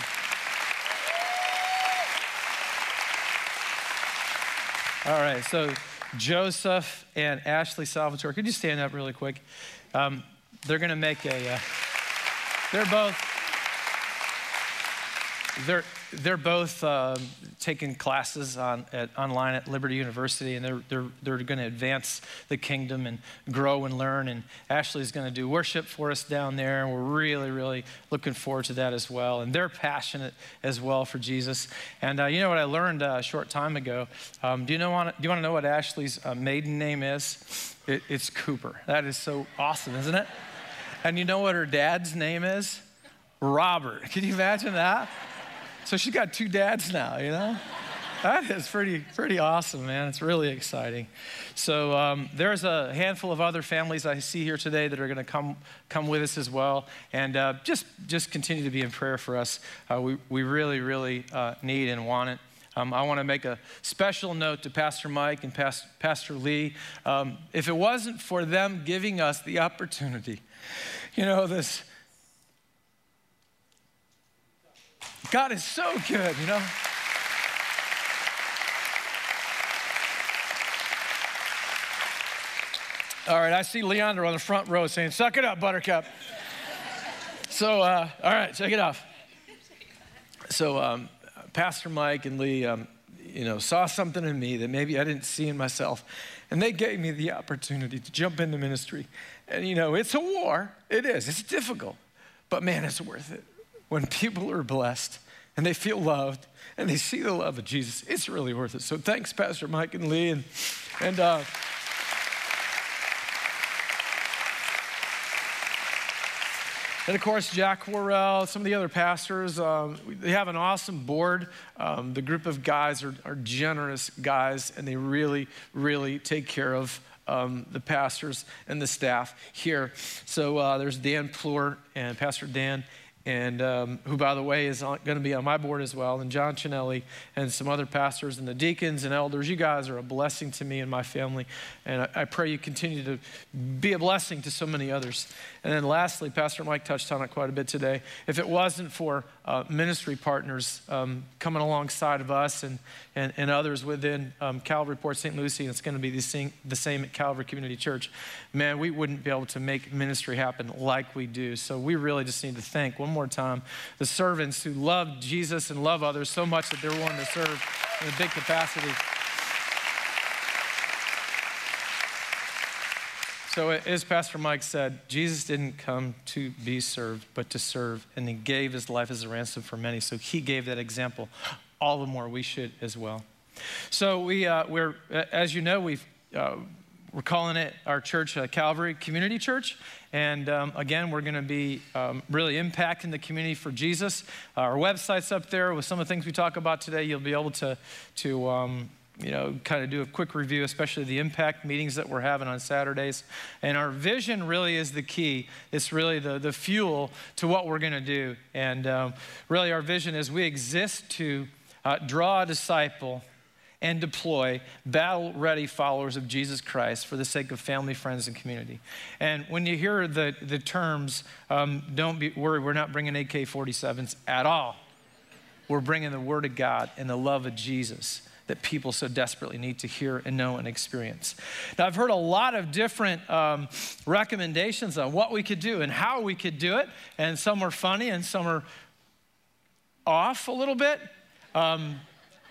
All right, so Joseph and Ashley Salvatore, could you stand up really quick? Um, they're going to make a, uh, they're both, they're, they're both um, taking classes on, at, online at Liberty University, and they're, they're, they're going to advance the kingdom and grow and learn. And Ashley's going to do worship for us down there, and we're really, really looking forward to that as well. And they're passionate as well for Jesus. And uh, you know what I learned uh, a short time ago? Um, do, you know, do you want to know what Ashley's uh, maiden name is? It, it's Cooper. That is so awesome, isn't it? And you know what her dad's name is? Robert. Can you imagine that? So she's got two dads now, you know? That is pretty, pretty awesome, man. It's really exciting. So um, there's a handful of other families I see here today that are going to come, come with us as well. And uh, just, just continue to be in prayer for us. Uh, we, we really, really uh, need and want it. Um, I want to make a special note to Pastor Mike and Past, Pastor Lee. Um, if it wasn't for them giving us the opportunity, you know, this God is so good, you know? All right, I see Leandro on the front row saying, Suck it up, Buttercup. so, uh, all right, check it off. So, um, Pastor Mike and Lee, um, you know, saw something in me that maybe I didn't see in myself. And they gave me the opportunity to jump into ministry. And, you know, it's a war. It is. It's difficult. But, man, it's worth it when people are blessed and they feel loved and they see the love of Jesus, it's really worth it. So thanks, Pastor Mike and Lee. And, and uh, And of course, Jack Worrell, some of the other pastors, um, they have an awesome board. Um, the group of guys are, are, generous guys, and they really, really take care of um, the pastors and the staff here. So uh, there's Dan Plur and Pastor Dan and um, who, by the way, is going to be on my board as well, and John Chinelli, and some other pastors, and the deacons and elders. You guys are a blessing to me and my family, and I, I pray you continue to be a blessing to so many others. And then lastly, Pastor Mike touched on it quite a bit today. If it wasn't for uh, ministry partners um, coming alongside of us and, and, and others within um, Calvary Port St. Lucie, and it's going to be the same, the same at Calvary Community Church, man, we wouldn't be able to make ministry happen like we do. So we really just need to thank one more time the servants who love Jesus and love others so much that they're willing to serve in a big capacity. So, as Pastor Mike said, Jesus didn't come to be served, but to serve, and he gave his life as a ransom for many. So, he gave that example. All the more we should as well. So, we, uh, we're, as you know, we've, uh, we're calling it our church uh, Calvary Community Church. And um, again, we're going to be um, really impacting the community for Jesus. our website's up there with some of the things we talk about today. You'll be able to, to um, you know, kind of do a quick review, especially the impact meetings that we're having on Saturdays. And our vision really is the key. It's really the, the fuel to what we're going to do. And um, really, our vision is we exist to uh, draw a disciple and deploy battle ready followers of Jesus Christ for the sake of family, friends, and community. And when you hear the, the terms, um, don't be worried, we're not bringing AK 47s at all. We're bringing the Word of God and the love of Jesus that people so desperately need to hear and know and experience. Now, I've heard a lot of different um, recommendations on what we could do and how we could do it, and some are funny and some are off a little bit. Um,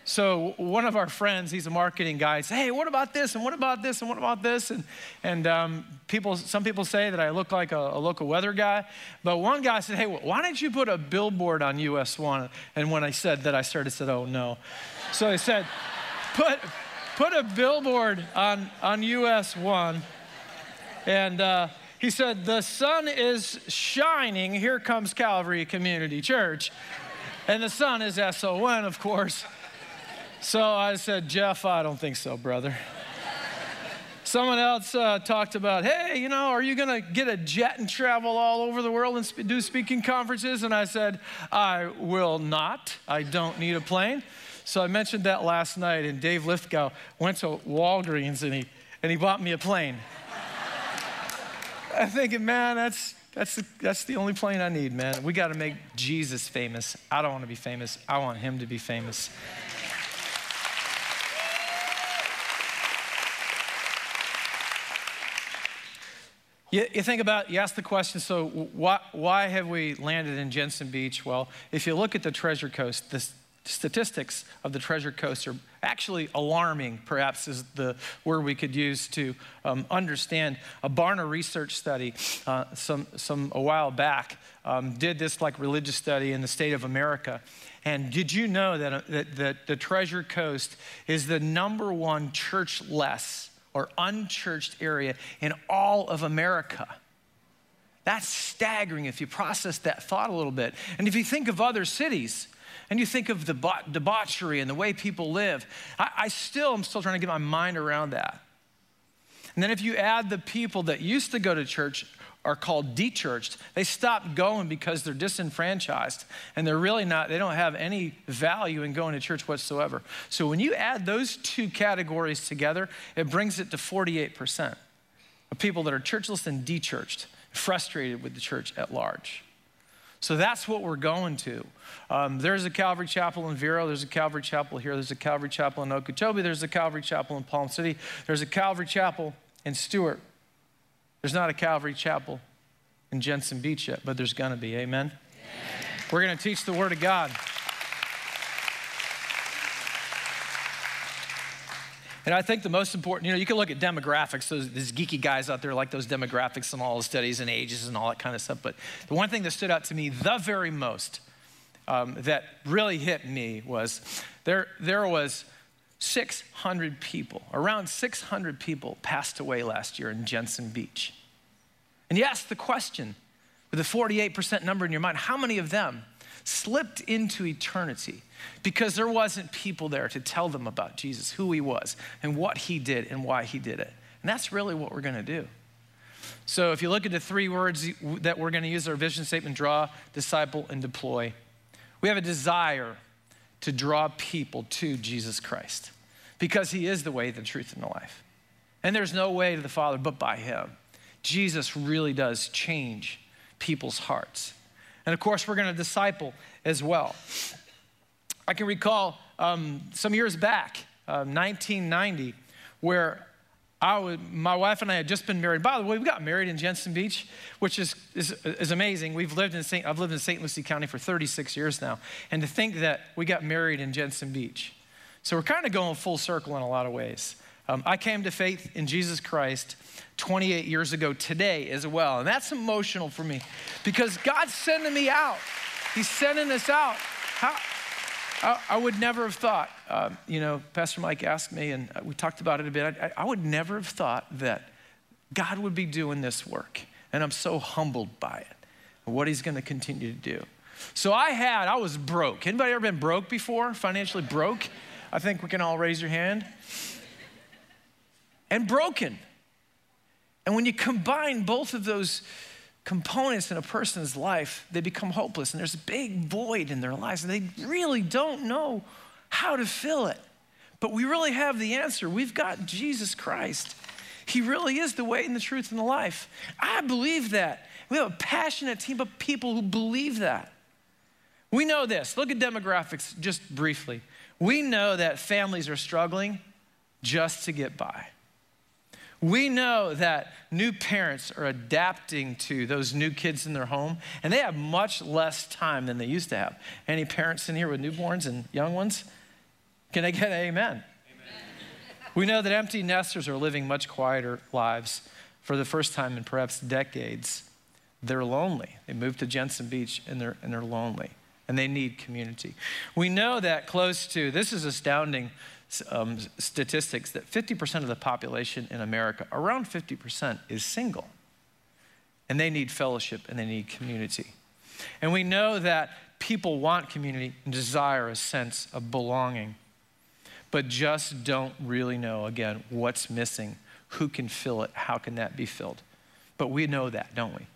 so one of our friends, he's a marketing guy, says, "Hey, what about this? And what about this? And what about this?" And and um, people, some people say that I look like a, a, local weather guy, but one guy said, "Hey, why don't you put a billboard on US One?" And when I said that, I started said, "Oh no." So he said, "Put put a billboard on on US One," and. Uh, he said, The sun is shining. Here comes Calvary Community Church. And the sun is SON, of course. So I said, Jeff, I don't think so, brother. Someone else uh, talked about, hey, you know, are you going to get a jet and travel all over the world and sp- do speaking conferences? And I said, I will not. I don't need a plane. So I mentioned that last night, and Dave Lithgow went to Walgreens and he, and he bought me a plane. I'm thinking, man, that's, that's, the, that's the only plane I need, man. We got to make Jesus famous. I don't want to be famous, I want him to be famous. You, you, think about, you ask the question, so why, why have we landed in Jensen Beach? Well, if you look at the Treasure Coast, the statistics of the Treasure Coast are actually alarming, perhaps is the word we could use to um, understand. A Barna research study uh, some, some, a while back um, did this like religious study in the state of America. And did you know that, uh, that, that the Treasure Coast is the number one church-less or unchurched area in all of America. That's staggering if you process that thought a little bit. And if you think of other cities, and you think of the debauchery and the way people live, I, I still am still trying to get my mind around that. And then if you add the people that used to go to church are called dechurched. They stop going because they're disenfranchised and they're really not, they don't have any value in going to church whatsoever. So when you add those two categories together, it brings it to 48% of people that are churchless and dechurched, frustrated with the church at large. So that's what we're going to. Um, there's a Calvary Chapel in Vero. There's a Calvary Chapel here. There's a Calvary Chapel in Okeechobee. There's a Calvary Chapel in Palm City. There's a Calvary Chapel in Stuart. There's not a Calvary Chapel in Jensen Beach yet, but there's going to be. Amen? Amen. We're going to teach the Word of God. And I think the most important, you know, you can look at demographics, those these geeky guys out there like those demographics and all the studies and ages and all that kind of stuff. But the one thing that stood out to me the very most um, that really hit me was there, there was 600 people, around 600 people passed away last year in Jensen Beach. And you ask the question, with a 48% number in your mind, how many of them slipped into eternity because there wasn't people there to tell them about Jesus, who he was, and what he did and why he did it? And that's really what we're going to do. So if you look at the three words that we're going to use our vision statement draw, disciple, and deploy, we have a desire to draw people to Jesus Christ because he is the way, the truth, and the life. And there's no way to the Father but by him. Jesus really does change people's hearts. And of course, we're going to disciple as well. I can recall um, some years back, uh, 1990, where I would, my wife and I had just been married. By the way, we got married in Jensen Beach, which is, is, is amazing. We've lived in St. I've lived in St. Lucie County for 36 years now. And to think that we got married in Jensen Beach. So we're kind of going full circle in a lot of ways. Um, I came to faith in Jesus Christ 28 years ago today as well. And that's emotional for me because God's sending me out. He's sending us out. How, I, I would never have thought, uh, you know, Pastor Mike asked me, and we talked about it a bit. I, I would never have thought that God would be doing this work. And I'm so humbled by it and what He's going to continue to do. So I had, I was broke. Anybody ever been broke before? Financially broke? I think we can all raise your hand. And broken. And when you combine both of those components in a person's life, they become hopeless. And there's a big void in their lives, and they really don't know how to fill it. But we really have the answer. We've got Jesus Christ. He really is the way and the truth and the life. I believe that. We have a passionate team of people who believe that. We know this. Look at demographics just briefly. We know that families are struggling just to get by. We know that new parents are adapting to those new kids in their home, and they have much less time than they used to have. Any parents in here with newborns and young ones? Can I get an amen? amen? We know that empty nesters are living much quieter lives for the first time in perhaps decades. They're lonely. They moved to Jensen Beach and they're, and they're lonely, and they need community. We know that close to, this is astounding um, statistics that 50% of the population in America, around 50%, is single. And they need fellowship and they need community. And we know that people want community and desire a sense of belonging, but just don't really know, again, what's missing, who can fill it, how can that be filled. But we know that, don't we?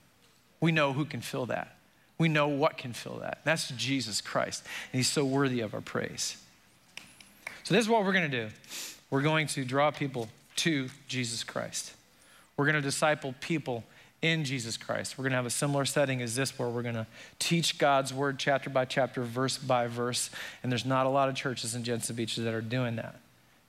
We know who can fill that. We know what can fill that. That's Jesus Christ. And he's so worthy of our praise. So, this is what we're going to do we're going to draw people to Jesus Christ. We're going to disciple people in Jesus Christ. We're going to have a similar setting as this where we're going to teach God's word chapter by chapter, verse by verse. And there's not a lot of churches in Jensen Beach that are doing that.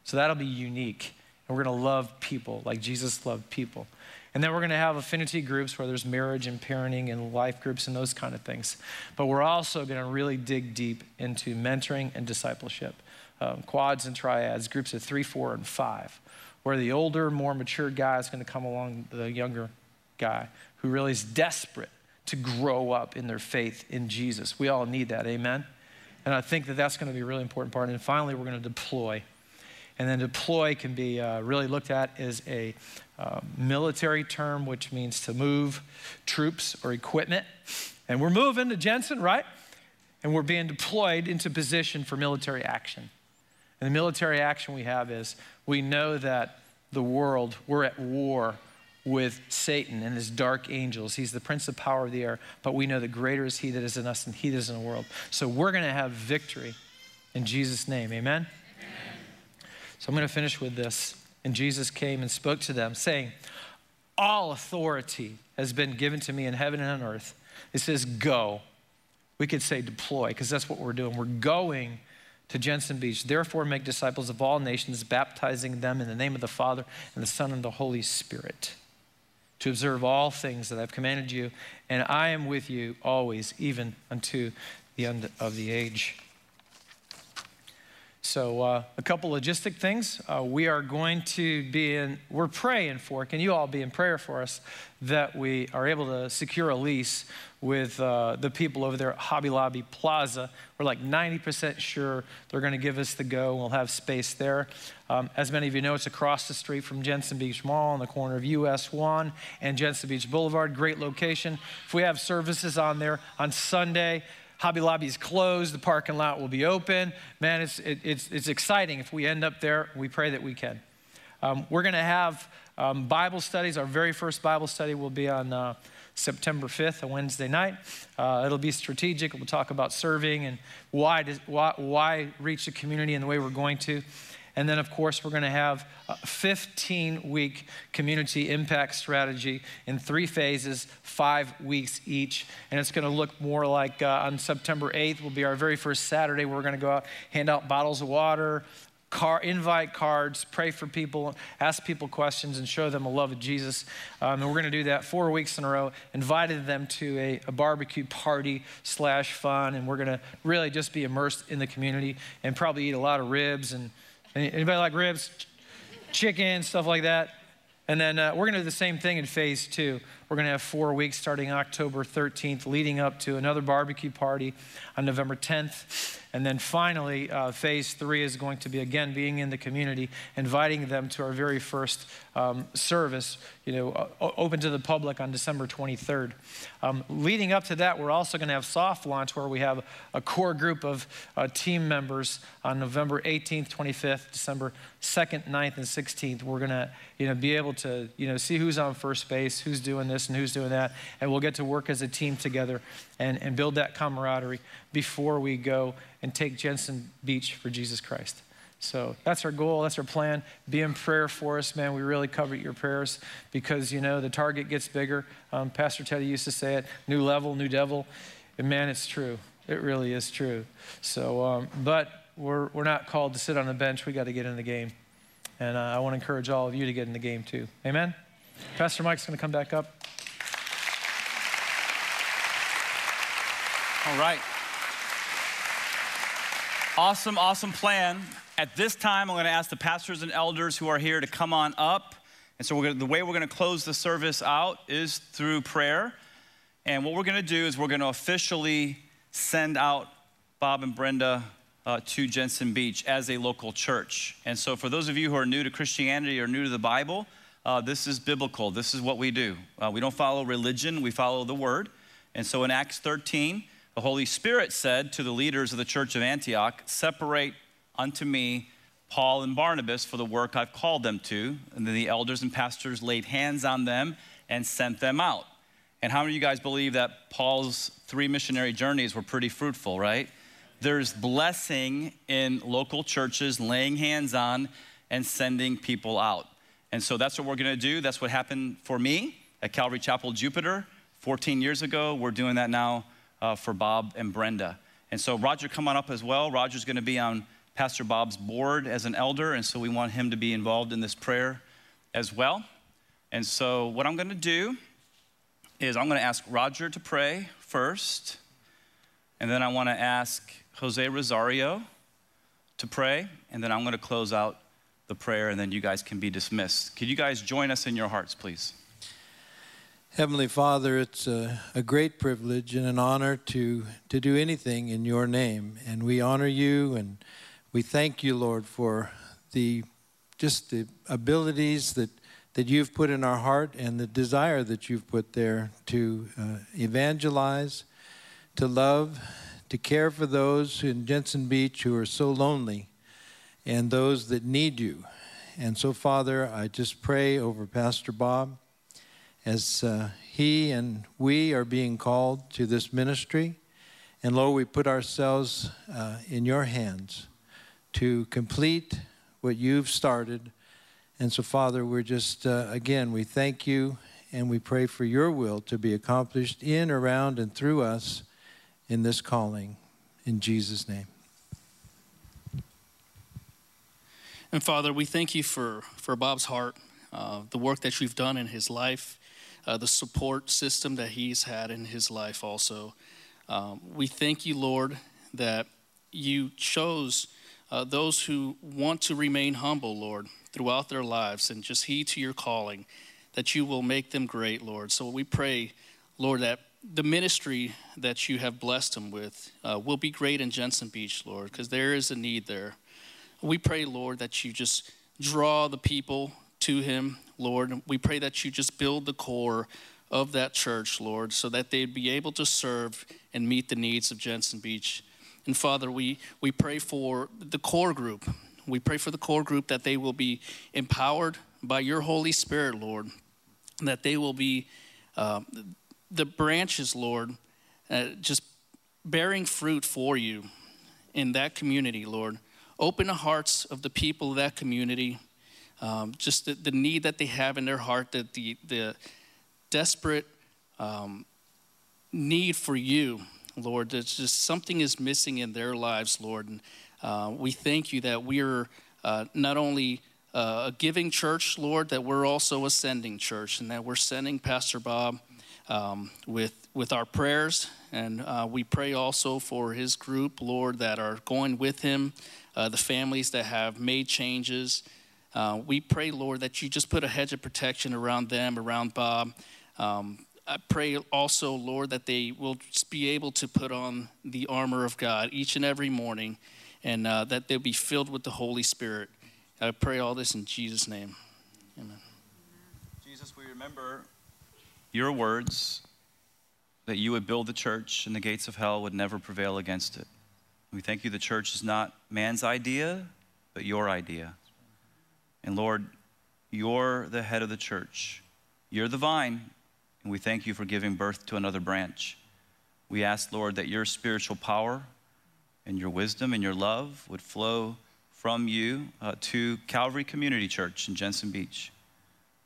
So that'll be unique. And we're going to love people like Jesus loved people. And then we're going to have affinity groups where there's marriage and parenting and life groups and those kind of things. But we're also going to really dig deep into mentoring and discipleship um, quads and triads, groups of three, four, and five, where the older, more mature guy is going to come along the younger guy who really is desperate to grow up in their faith in Jesus. We all need that, amen? And I think that that's going to be a really important part. And finally, we're going to deploy. And then deploy can be uh, really looked at as a uh, military term, which means to move troops or equipment. And we're moving to Jensen, right? And we're being deployed into position for military action. And the military action we have is we know that the world, we're at war with Satan and his dark angels. He's the prince of power of the air, but we know that greater is he that is in us than he that is in the world. So we're going to have victory in Jesus' name. Amen? Amen? So I'm going to finish with this. And Jesus came and spoke to them, saying, All authority has been given to me in heaven and on earth. It says, Go. We could say deploy, because that's what we're doing. We're going to Jensen Beach. Therefore, make disciples of all nations, baptizing them in the name of the Father and the Son and the Holy Spirit, to observe all things that I've commanded you. And I am with you always, even unto the end of the age. So, uh, a couple logistic things. Uh, we are going to be in, we're praying for, can you all be in prayer for us that we are able to secure a lease with uh, the people over there at Hobby Lobby Plaza. We're like 90% sure they're going to give us the go. We'll have space there. Um, as many of you know, it's across the street from Jensen Beach Mall on the corner of US 1 and Jensen Beach Boulevard. Great location. If we have services on there on Sunday, Hobby Lobby is closed. The parking lot will be open. Man, it's, it, it's, it's exciting. If we end up there, we pray that we can. Um, we're going to have um, Bible studies. Our very first Bible study will be on uh, September 5th, a Wednesday night. Uh, it'll be strategic. We'll talk about serving and why, does, why, why reach the community in the way we're going to. And then, of course, we're going to have a 15 week community impact strategy in three phases, five weeks each. And it's going to look more like uh, on September 8th will be our very first Saturday. We're going to go out, hand out bottles of water, car, invite cards, pray for people, ask people questions, and show them a love of Jesus. Um, and we're going to do that four weeks in a row. Invited them to a, a barbecue party slash fun, and we're going to really just be immersed in the community and probably eat a lot of ribs. And anybody like ribs, chicken, stuff like that. And then uh, we're going to do the same thing in phase two. We're going to have four weeks starting October 13th, leading up to another barbecue party on November 10th. And then finally, uh, phase three is going to be again being in the community, inviting them to our very first um, service, you know, uh, open to the public on December 23rd. Um, leading up to that, we're also going to have soft launch where we have a core group of uh, team members on November 18th, 25th, December 2nd, 9th, and 16th. We're going to, you know, be able to, you know, see who's on first base, who's doing this and who's doing that, and we'll get to work as a team together and, and build that camaraderie before we go and take Jensen Beach for Jesus Christ. So that's our goal. That's our plan. Be in prayer for us, man. We really covet your prayers because, you know, the target gets bigger. Um, Pastor Teddy used to say it new level, new devil. And man, it's true. It really is true. So, um, but we're, we're not called to sit on the bench. We got to get in the game. And uh, I want to encourage all of you to get in the game too. Amen? Pastor Mike's going to come back up. All right. Awesome, awesome plan. At this time, I'm going to ask the pastors and elders who are here to come on up. And so, gonna, the way we're going to close the service out is through prayer. And what we're going to do is we're going to officially send out Bob and Brenda uh, to Jensen Beach as a local church. And so, for those of you who are new to Christianity or new to the Bible, uh, this is biblical. This is what we do. Uh, we don't follow religion, we follow the word. And so, in Acts 13, the Holy Spirit said to the leaders of the church of Antioch, Separate unto me Paul and Barnabas for the work I've called them to. And then the elders and pastors laid hands on them and sent them out. And how many of you guys believe that Paul's three missionary journeys were pretty fruitful, right? There's blessing in local churches, laying hands on and sending people out. And so that's what we're gonna do. That's what happened for me at Calvary Chapel Jupiter 14 years ago. We're doing that now uh, for Bob and Brenda. And so, Roger, come on up as well. Roger's going to be on Pastor Bob's board as an elder, and so we want him to be involved in this prayer as well. And so, what I'm going to do is I'm going to ask Roger to pray first, and then I want to ask Jose Rosario to pray, and then I'm going to close out the prayer, and then you guys can be dismissed. Could you guys join us in your hearts, please? Heavenly Father, it's a, a, great privilege and an honor to, to do anything in your name. And we honor you and we thank you, Lord, for the just the abilities that, that you've put in our heart and the desire that you've put there to uh, evangelize, to love, to care for those in Jensen Beach who are so lonely and those that need you. And so, Father, I just pray over Pastor Bob as uh, he and we are being called to this ministry. And Lord, we put ourselves uh, in your hands to complete what you've started. And so, Father, we're just, uh, again, we thank you and we pray for your will to be accomplished in, around, and through us in this calling. In Jesus' name. And Father, we thank you for, for Bob's heart, uh, the work that you've done in his life uh, the support system that he's had in his life also. Um, we thank you, Lord, that you chose uh, those who want to remain humble, Lord, throughout their lives and just heed to your calling, that you will make them great, Lord. So we pray, Lord, that the ministry that you have blessed them with uh, will be great in Jensen Beach, Lord, because there is a need there. We pray, Lord, that you just draw the people to him, Lord. We pray that you just build the core of that church, Lord, so that they'd be able to serve and meet the needs of Jensen Beach. And Father, we, we pray for the core group. We pray for the core group that they will be empowered by your Holy Spirit, Lord, that they will be uh, the branches, Lord, uh, just bearing fruit for you in that community, Lord. Open the hearts of the people of that community um, just the, the, need that they have in their heart, that the, the desperate um, need for you, Lord. There's just something is missing in their lives, Lord. And uh, we thank you that we're uh, not only uh, a giving church, Lord, that we're also a sending church, and that we're sending Pastor Bob um, with with our prayers, and uh, we pray also for his group, Lord, that are going with him, uh, the families that have made changes. Uh, we pray, Lord, that you just put a hedge of protection around them, around Bob. Um, I pray also, Lord, that they will be able to put on the armor of God each and every morning and uh, that they'll be filled with the Holy Spirit. I pray all this in Jesus' name. Amen. Jesus, we remember your words that you would build the church and the gates of hell would never prevail against it. We thank you the church is not man's idea, but your idea. And Lord, you're the head of the church. You're the vine, and we thank you for giving birth to another branch. We ask, Lord, that your spiritual power and your wisdom and your love would flow from you uh, to Calvary Community Church in Jensen Beach,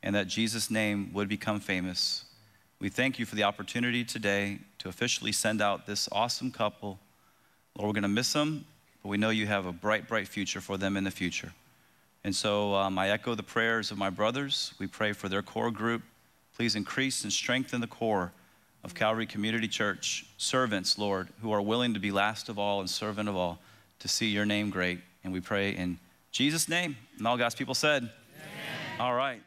and that Jesus' name would become famous. We thank you for the opportunity today to officially send out this awesome couple. Lord, we're going to miss them, but we know you have a bright, bright future for them in the future. And so um, I echo the prayers of my brothers. We pray for their core group. Please increase and strengthen the core of Calvary Community Church servants, Lord, who are willing to be last of all and servant of all to see your name great. And we pray in Jesus' name. And all God's people said, Amen. All right.